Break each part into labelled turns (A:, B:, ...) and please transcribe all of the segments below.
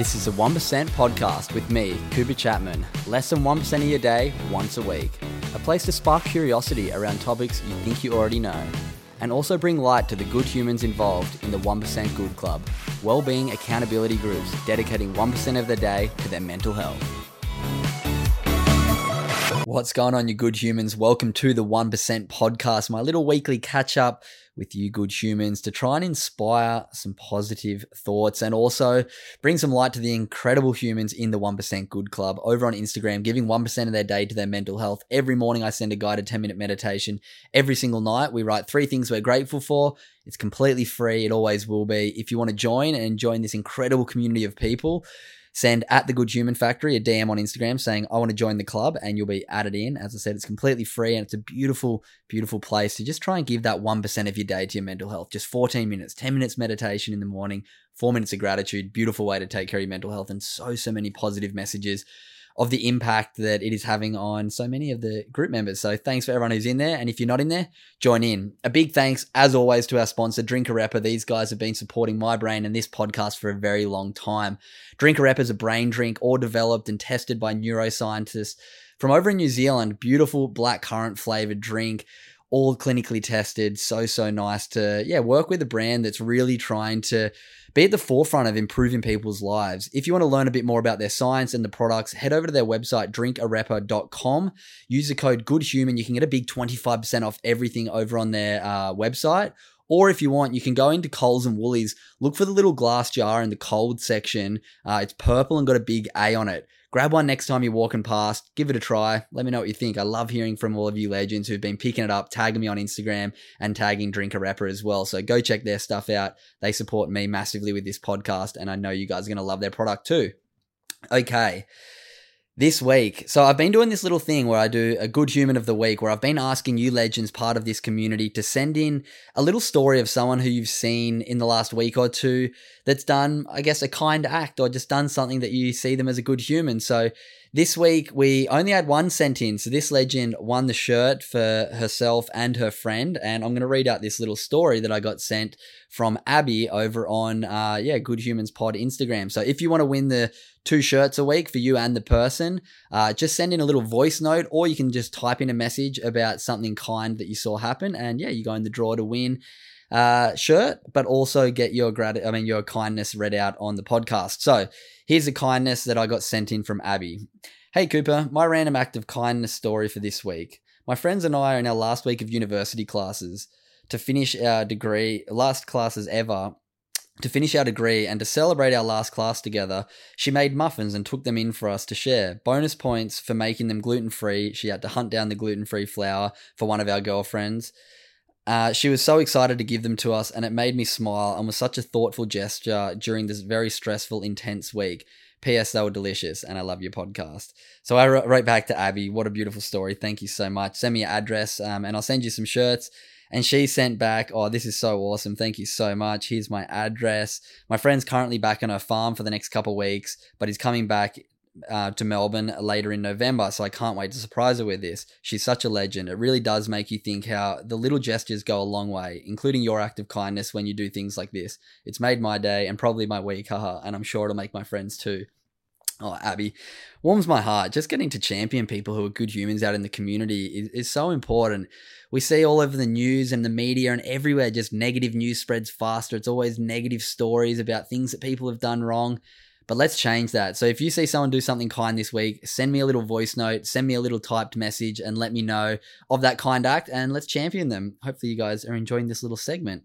A: This is a 1% podcast with me, Cooper Chapman. Less than 1% of your day, once a week. A place to spark curiosity around topics you think you already know. And also bring light to the good humans involved in the 1% Good Club, well-being accountability groups dedicating 1% of their day to their mental health. What's going on, you good humans? Welcome to the 1% podcast, my little weekly catch up with you good humans to try and inspire some positive thoughts and also bring some light to the incredible humans in the 1% Good Club over on Instagram, giving 1% of their day to their mental health. Every morning, I send a guided 10 minute meditation. Every single night, we write three things we're grateful for. It's completely free, it always will be. If you want to join and join this incredible community of people, send at the Good Human Factory a DM on Instagram saying, I want to join the club, and you'll be added in. As I said, it's completely free and it's a beautiful, beautiful place to just try and give that 1% of your day to your mental health. Just 14 minutes, 10 minutes meditation in the morning, four minutes of gratitude. Beautiful way to take care of your mental health, and so, so many positive messages of the impact that it is having on so many of the group members. So thanks for everyone who's in there. And if you're not in there, join in. A big thanks, as always, to our sponsor, Drink Arepa. These guys have been supporting my brain and this podcast for a very long time. Drink Arepa is a brain drink all developed and tested by neuroscientists from over in New Zealand. Beautiful black currant flavored drink all clinically tested. So, so nice to, yeah, work with a brand that's really trying to be at the forefront of improving people's lives. If you want to learn a bit more about their science and the products, head over to their website, drinkarepa.com. Use the code GOODHUMAN. You can get a big 25% off everything over on their uh, website. Or if you want, you can go into Coles and Woolies, look for the little glass jar in the cold section. Uh, it's purple and got a big A on it. Grab one next time you're walking past, give it a try. Let me know what you think. I love hearing from all of you legends who've been picking it up, tagging me on Instagram and tagging Drink Arepa as well. So go check their stuff out. They support me massively with this podcast, and I know you guys are going to love their product too. Okay this week. So I've been doing this little thing where I do a good human of the week where I've been asking you legends part of this community to send in a little story of someone who you've seen in the last week or two that's done I guess a kind act or just done something that you see them as a good human. So this week we only had one sent in. So this legend won the shirt for herself and her friend and I'm going to read out this little story that I got sent from Abby over on uh yeah, Good Humans Pod Instagram. So if you want to win the two shirts a week for you and the person. Uh, just send in a little voice note, or you can just type in a message about something kind that you saw happen, and yeah, you go in the draw to win uh, shirt, but also get your grat- I mean your kindness read out on the podcast. So here's a kindness that I got sent in from Abby. Hey Cooper, my random act of kindness story for this week. My friends and I are in our last week of university classes to finish our degree, last classes ever, to finish our degree and to celebrate our last class together, she made muffins and took them in for us to share. Bonus points for making them gluten free. She had to hunt down the gluten free flour for one of our girlfriends. Uh, she was so excited to give them to us, and it made me smile and was such a thoughtful gesture during this very stressful, intense week. P.S. They were delicious, and I love your podcast. So I wrote back to Abby. What a beautiful story. Thank you so much. Send me your address, um, and I'll send you some shirts. And she sent back, Oh, this is so awesome. Thank you so much. Here's my address. My friend's currently back on her farm for the next couple weeks, but he's coming back uh, to Melbourne later in November. So I can't wait to surprise her with this. She's such a legend. It really does make you think how the little gestures go a long way, including your act of kindness when you do things like this. It's made my day and probably my week, haha, and I'm sure it'll make my friends too. Oh, Abby, warms my heart. Just getting to champion people who are good humans out in the community is, is so important. We see all over the news and the media and everywhere just negative news spreads faster. It's always negative stories about things that people have done wrong. But let's change that. So if you see someone do something kind this week, send me a little voice note, send me a little typed message, and let me know of that kind act, and let's champion them. Hopefully, you guys are enjoying this little segment.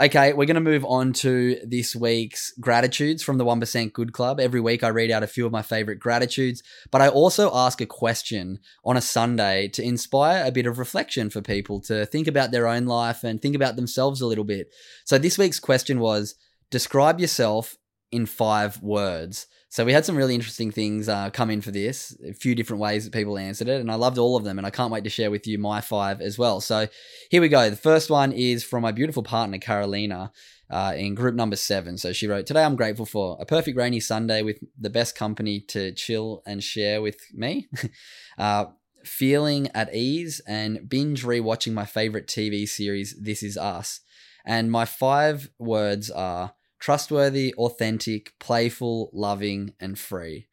A: Okay, we're going to move on to this week's gratitudes from the 1% Good Club. Every week I read out a few of my favorite gratitudes, but I also ask a question on a Sunday to inspire a bit of reflection for people to think about their own life and think about themselves a little bit. So this week's question was describe yourself in five words. So we had some really interesting things uh, come in for this, a few different ways that people answered it, and I loved all of them, and I can't wait to share with you my five as well. So here we go. The first one is from my beautiful partner Carolina. Uh, in group number seven. So she wrote, Today I'm grateful for a perfect rainy Sunday with the best company to chill and share with me. uh, feeling at ease and binge rewatching my favorite TV series, This Is Us. And my five words are trustworthy, authentic, playful, loving, and free.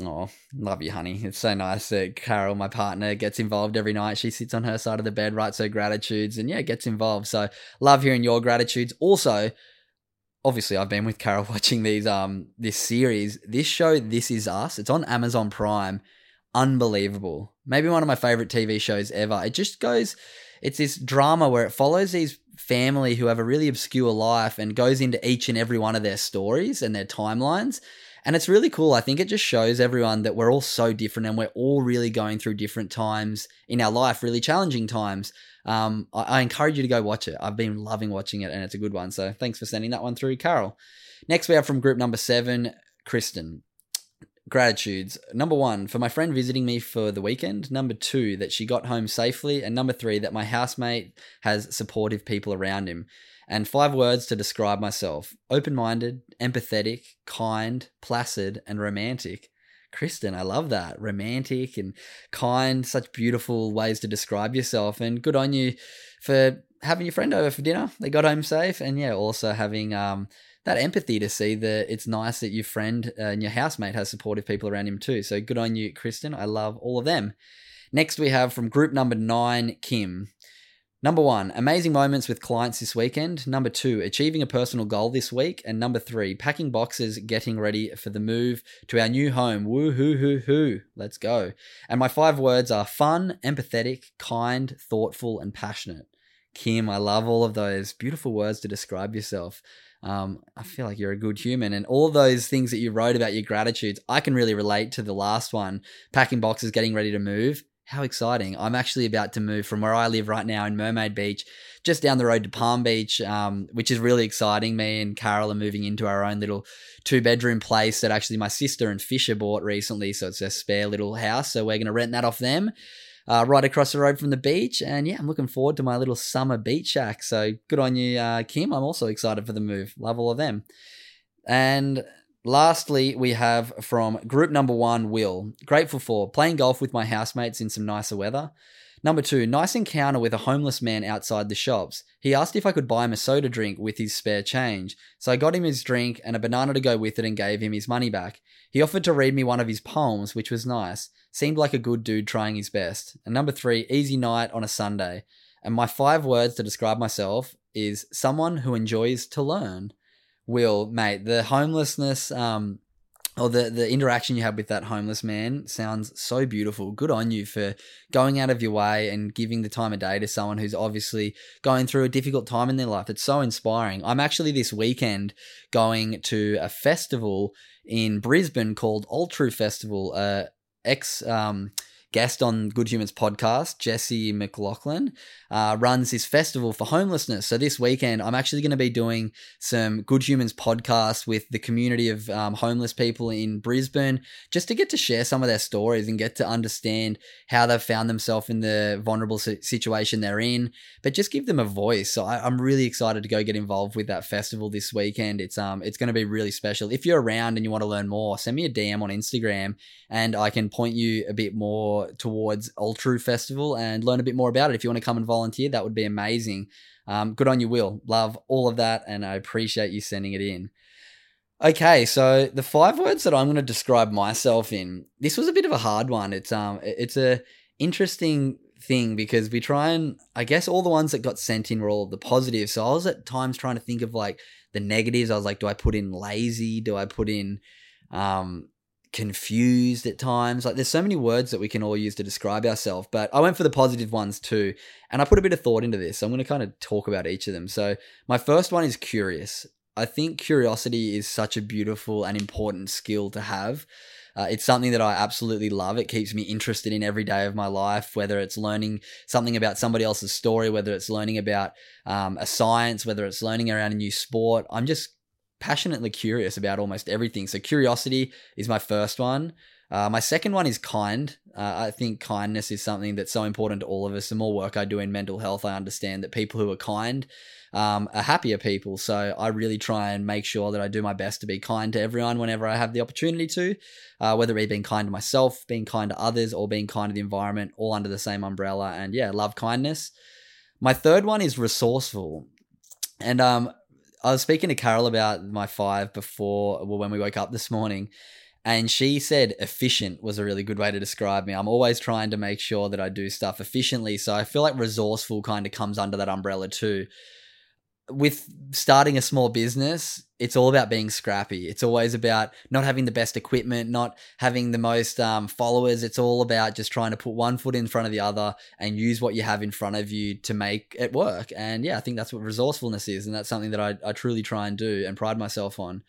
A: Oh, love you, honey. It's so nice that Carol, my partner, gets involved every night. She sits on her side of the bed, writes her gratitudes, and yeah, gets involved. So love hearing your gratitudes. Also, obviously I've been with Carol watching these um this series. This show, This Is Us, it's on Amazon Prime. Unbelievable. Maybe one of my favorite TV shows ever. It just goes it's this drama where it follows these family who have a really obscure life and goes into each and every one of their stories and their timelines. And it's really cool. I think it just shows everyone that we're all so different and we're all really going through different times in our life, really challenging times. Um, I, I encourage you to go watch it. I've been loving watching it and it's a good one. So thanks for sending that one through, Carol. Next, we have from group number seven, Kristen gratitudes. Number one, for my friend visiting me for the weekend. Number two, that she got home safely. And number three, that my housemate has supportive people around him. And five words to describe myself open minded, empathetic, kind, placid, and romantic. Kristen, I love that. Romantic and kind, such beautiful ways to describe yourself. And good on you for having your friend over for dinner. They got home safe. And yeah, also having um, that empathy to see that it's nice that your friend uh, and your housemate has supportive people around him too. So good on you, Kristen. I love all of them. Next, we have from group number nine, Kim. Number one, amazing moments with clients this weekend. Number two, achieving a personal goal this week. And number three, packing boxes, getting ready for the move to our new home. Woo hoo hoo hoo. Let's go. And my five words are fun, empathetic, kind, thoughtful, and passionate. Kim, I love all of those beautiful words to describe yourself um, I feel like you're a good human. And all those things that you wrote about your gratitudes, I can really relate to the last one packing boxes, getting ready to move. How exciting. I'm actually about to move from where I live right now in Mermaid Beach, just down the road to Palm Beach, um, which is really exciting. Me and Carol are moving into our own little two bedroom place that actually my sister and Fisher bought recently. So it's a spare little house. So we're going to rent that off them uh, right across the road from the beach. And yeah, I'm looking forward to my little summer beach shack. So good on you, uh, Kim. I'm also excited for the move. Love all of them. And lastly, we have from group number one, Will. Grateful for playing golf with my housemates in some nicer weather. Number two, nice encounter with a homeless man outside the shops. He asked if I could buy him a soda drink with his spare change, so I got him his drink and a banana to go with it and gave him his money back. He offered to read me one of his poems, which was nice. Seemed like a good dude trying his best. And number three, easy night on a Sunday. And my five words to describe myself is someone who enjoys to learn. Will, mate, the homelessness um, or the, the interaction you had with that homeless man sounds so beautiful. Good on you for going out of your way and giving the time of day to someone who's obviously going through a difficult time in their life. It's so inspiring. I'm actually this weekend going to a festival in Brisbane called Altru Festival, uh, ex um, guest on Good Humans podcast, Jesse McLaughlin, uh, runs this festival for homelessness. So this weekend, I'm actually going to be doing some Good Humans podcast with the community of um, homeless people in Brisbane, just to get to share some of their stories and get to understand how they've found themselves in the vulnerable situation they're in, but just give them a voice. So I, am really excited to go get involved with that festival this weekend. It's um it's going to be really special. If you're around and you want to learn more, send me a DM on Instagram and I can point you a bit more towards Altru Festival and learn a bit more about it. If you want to come volunteer, that would be amazing. Um, good on you, Will. Love all of that, and I appreciate you sending it in. Okay, so the five words that I'm going to describe myself in. This was a bit of a hard one. It's um, it's a interesting thing because we try and I guess all the ones that got sent in were all the positives. So I was at times trying to think of like the negatives. I was like, do I put in lazy? Do I put in um, confused at times. Like there's so many words that we can all use to describe ourselves, but I went for the positive ones too. And I put a bit of thought into this. So I'm going to kind of talk about each of them. So my first one is curious. I think curiosity is such a beautiful and important skill to have. Uh, it's something that I absolutely love. It keeps me interested in every day of my life, whether it's learning something about somebody else's story, whether it's learning about um, a science, whether it's learning around a new sport. I'm just passionately curious about almost everything. So curiosity is my first one. Uh, my second one is kind. Uh, I think kindness is something that's so important to all of us. The more work I do in mental health, I understand that people who are kind um, are happier people. So I really try and make sure that I do my best to be kind to everyone whenever I have the opportunity to, uh, whether it be being kind to myself, being kind to others, or being kind to the environment, all under the same umbrella. And yeah, love kindness. My third one is resourceful. And um, I was speaking to Carol about my five before, well, when we woke up this morning, and she said efficient was a really good way to describe me. I'm always trying to make sure that I do stuff efficiently. So I feel like resourceful kind of comes under that umbrella too with starting a small business, it's all about being scrappy. It's always about not having the best equipment, not having the most um, followers. It's all about just trying to put one foot in front of the other and use what you have in front of you to make it work. And yeah, I think that's what resourcefulness is. And that's something that I, I truly try and do and pride myself on.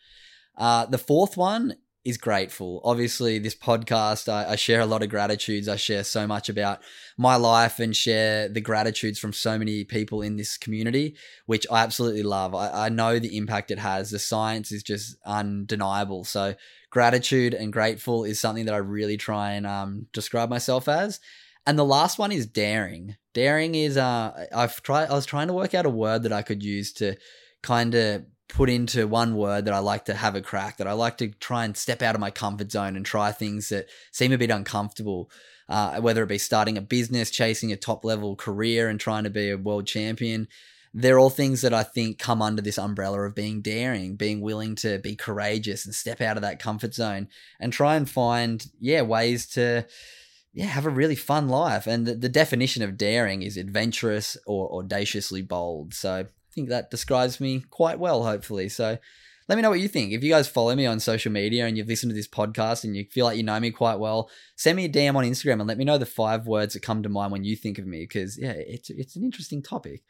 A: Uh, the fourth one is grateful. Obviously, this podcast, I, I, share a lot of gratitudes. I share so much about my life and share the gratitudes from so many people in this community, which I absolutely love. I, I know the impact it has. The science is just undeniable. So, gratitude and grateful is something that I really try and um, describe myself as. And the last one is daring. Daring is uh, I've tried. I was trying to work out a word that I could use to kind of put into one word that I like to have a crack, that I like to try and step out of my comfort zone and try things that seem a bit uncomfortable. Uh, whether it be starting a business, chasing a top level career, and trying to be a world champion. They're all things that I think come under this umbrella of being daring, being willing to be courageous and step out of that comfort zone and try and find, yeah, ways to yeah, have a really fun life. And the, the definition of daring is adventurous or audaciously bold. So I think that describes me quite well, hopefully. So let me know what you think. If you guys follow me on social media and you've listened to this podcast and you feel like you know me quite well, send me a DM on Instagram and let me know the five words that come to mind when you think of me because yeah, it's it's an interesting topic.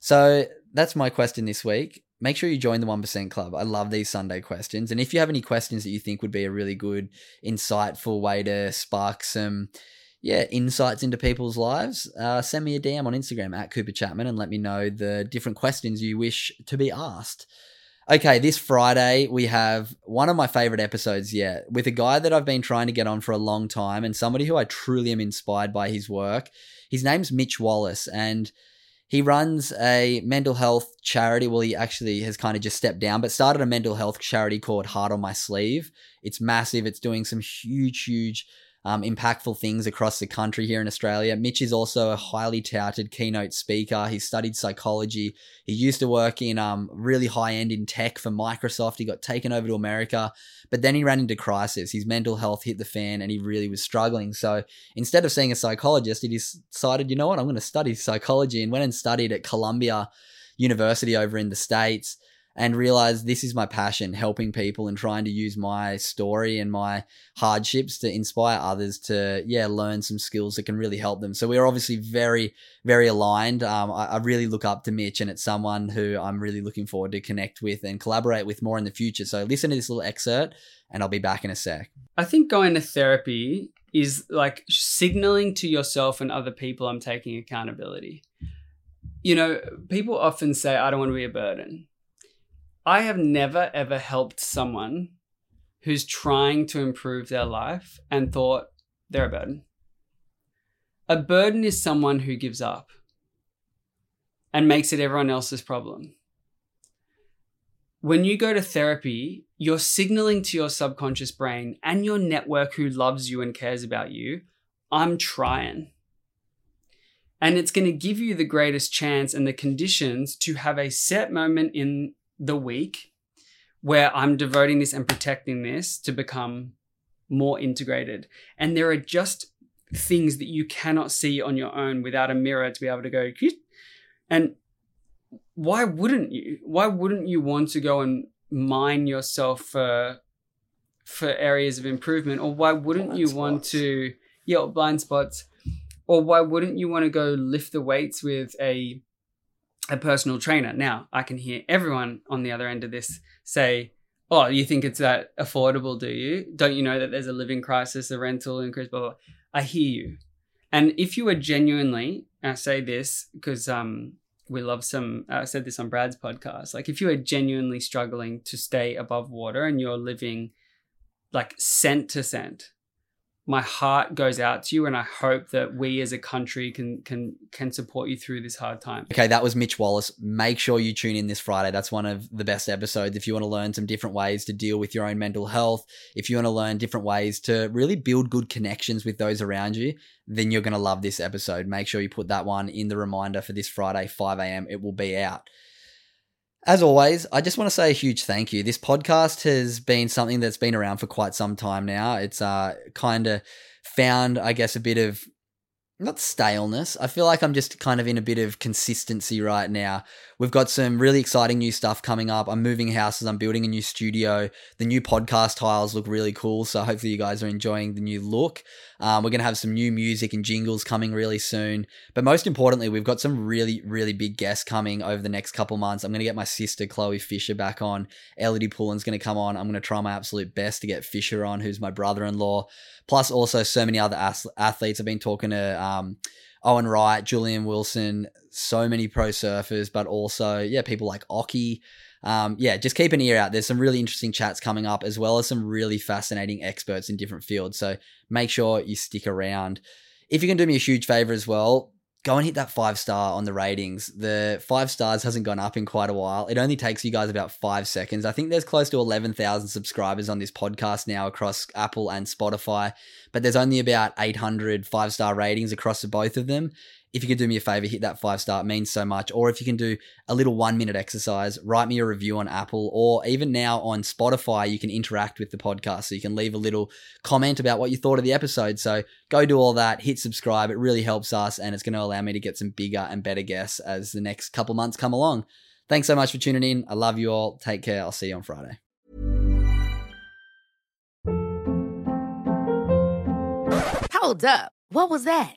A: So that's my question this week. Make sure you join the 1% Club. I love these Sunday questions. And if you have any questions that you think would be a really good, insightful way to spark some yeah, insights into people's lives, uh, send me a DM on Instagram at Cooper Chapman and let me know the different questions you wish to be asked. Okay, this Friday we have one of my favorite episodes yet with a guy that I've been trying to get on for a long time and somebody who I truly am inspired by his work. His name's Mitch Wallace and he runs a mental health charity. Well, he actually has kind of just stepped down, but started a mental health charity called Heart on My Sleeve. It's massive. It's doing some huge, huge um, impactful things across the country here in Australia. Mitch is also a highly touted keynote speaker. He studied psychology. He used to work in um, really high end in tech for Microsoft. He got taken over to America, but then he ran into crisis. His mental health hit the fan and he really was struggling. So instead of seeing a psychologist, he decided, you know what, I'm going to study psychology and went and studied at Columbia University over in the States and realize this is my passion helping people and trying to use my story and my hardships to inspire others to yeah learn some skills that can really help them. So we're obviously very very aligned. Um, I, I, really look up to mitch and it's someone who i'm really looking forward to connect with and collaborate with more in the future. So listen to this little excerpt and i'll be back in a sec.
B: I think going to therapy is like signaling to yourself and other people i'm taking accountability. You know people often say i don't want to be a burden I have never ever helped someone who's trying to improve their life and thought they're a burden. A burden is someone who gives up and makes it everyone else's problem. When you go to therapy, you're signaling to your subconscious brain and your network who loves you and cares about you, I'm trying. And it's going to give you the greatest chance and the conditions to have a set moment in the week where I'm devoting this and protecting this to become more integrated. And there are just things that you cannot see on your own without a mirror to be able to go. And why wouldn't you? Why wouldn't you want to go and mine yourself for for areas of improvement, or why wouldn't
A: Blind
B: you want to yeah blind spots, or why wouldn't you want to go lift the weights with a a personal trainer? Now I can hear everyone on the other end of this say. Oh, you think it's that affordable, do you? Don't you know that there's a living crisis, a rental increase, blah, blah, blah. I hear you. And if you are genuinely, I say this because um, we love some, I said this on Brad's podcast, like if you are genuinely struggling to stay above water and you're living like cent to cent, my heart goes out to you and I hope that we as a country can can can support you through this hard time.
A: Okay, that was Mitch Wallace. Make sure you tune in this Friday. That's one of the best episodes if you want to learn some different ways to deal with your own mental health. If you want to learn different ways to really build good connections with those around you, then you're going to love this episode. Make sure you put that one in the reminder for this Friday, 5 a.m. It will be out. As always, I just want to say a huge thank you. This podcast has been something that's been around for quite some time now. It's uh, kind of found, I guess, a bit of not staleness. I feel like I'm just kind of in a bit of consistency right now. We've got some really exciting new stuff coming up. I'm moving houses, I'm building a new studio. The new podcast tiles look really cool. So hopefully you guys are enjoying the new look. Um, we're going to have some new music and jingles coming really soon. But most importantly, we've got some really, really big guests coming over the next couple months. I'm going to get my sister, Chloe Fisher, back on. Elodie Pullen's going to come on. I'm going to try my absolute best to get Fisher on, who's my brother in law. Plus, also so many other ath- athletes. I've been talking to um, Owen Wright, Julian Wilson, so many pro surfers, but also, yeah, people like Oki. Um, yeah, just keep an ear out. There's some really interesting chats coming up, as well as some really fascinating experts in different fields. So make sure you stick around. If you can do me a huge favor as well, go and hit that five star on the ratings. The five stars hasn't gone up in quite a while. It only takes you guys about five seconds. I think there's close to 11,000 subscribers on this podcast now across Apple and Spotify, but there's only about 800 five star ratings across the both of them. If you could do me a favor, hit that five star, it means so much. Or if you can do a little one minute exercise, write me a review on Apple, or even now on Spotify, you can interact with the podcast. So you can leave a little comment about what you thought of the episode. So go do all that, hit subscribe. It really helps us, and it's going to allow me to get some bigger and better guests as the next couple months come along. Thanks so much for tuning in. I love you all. Take care. I'll see you on Friday.
C: Hold up. What was that?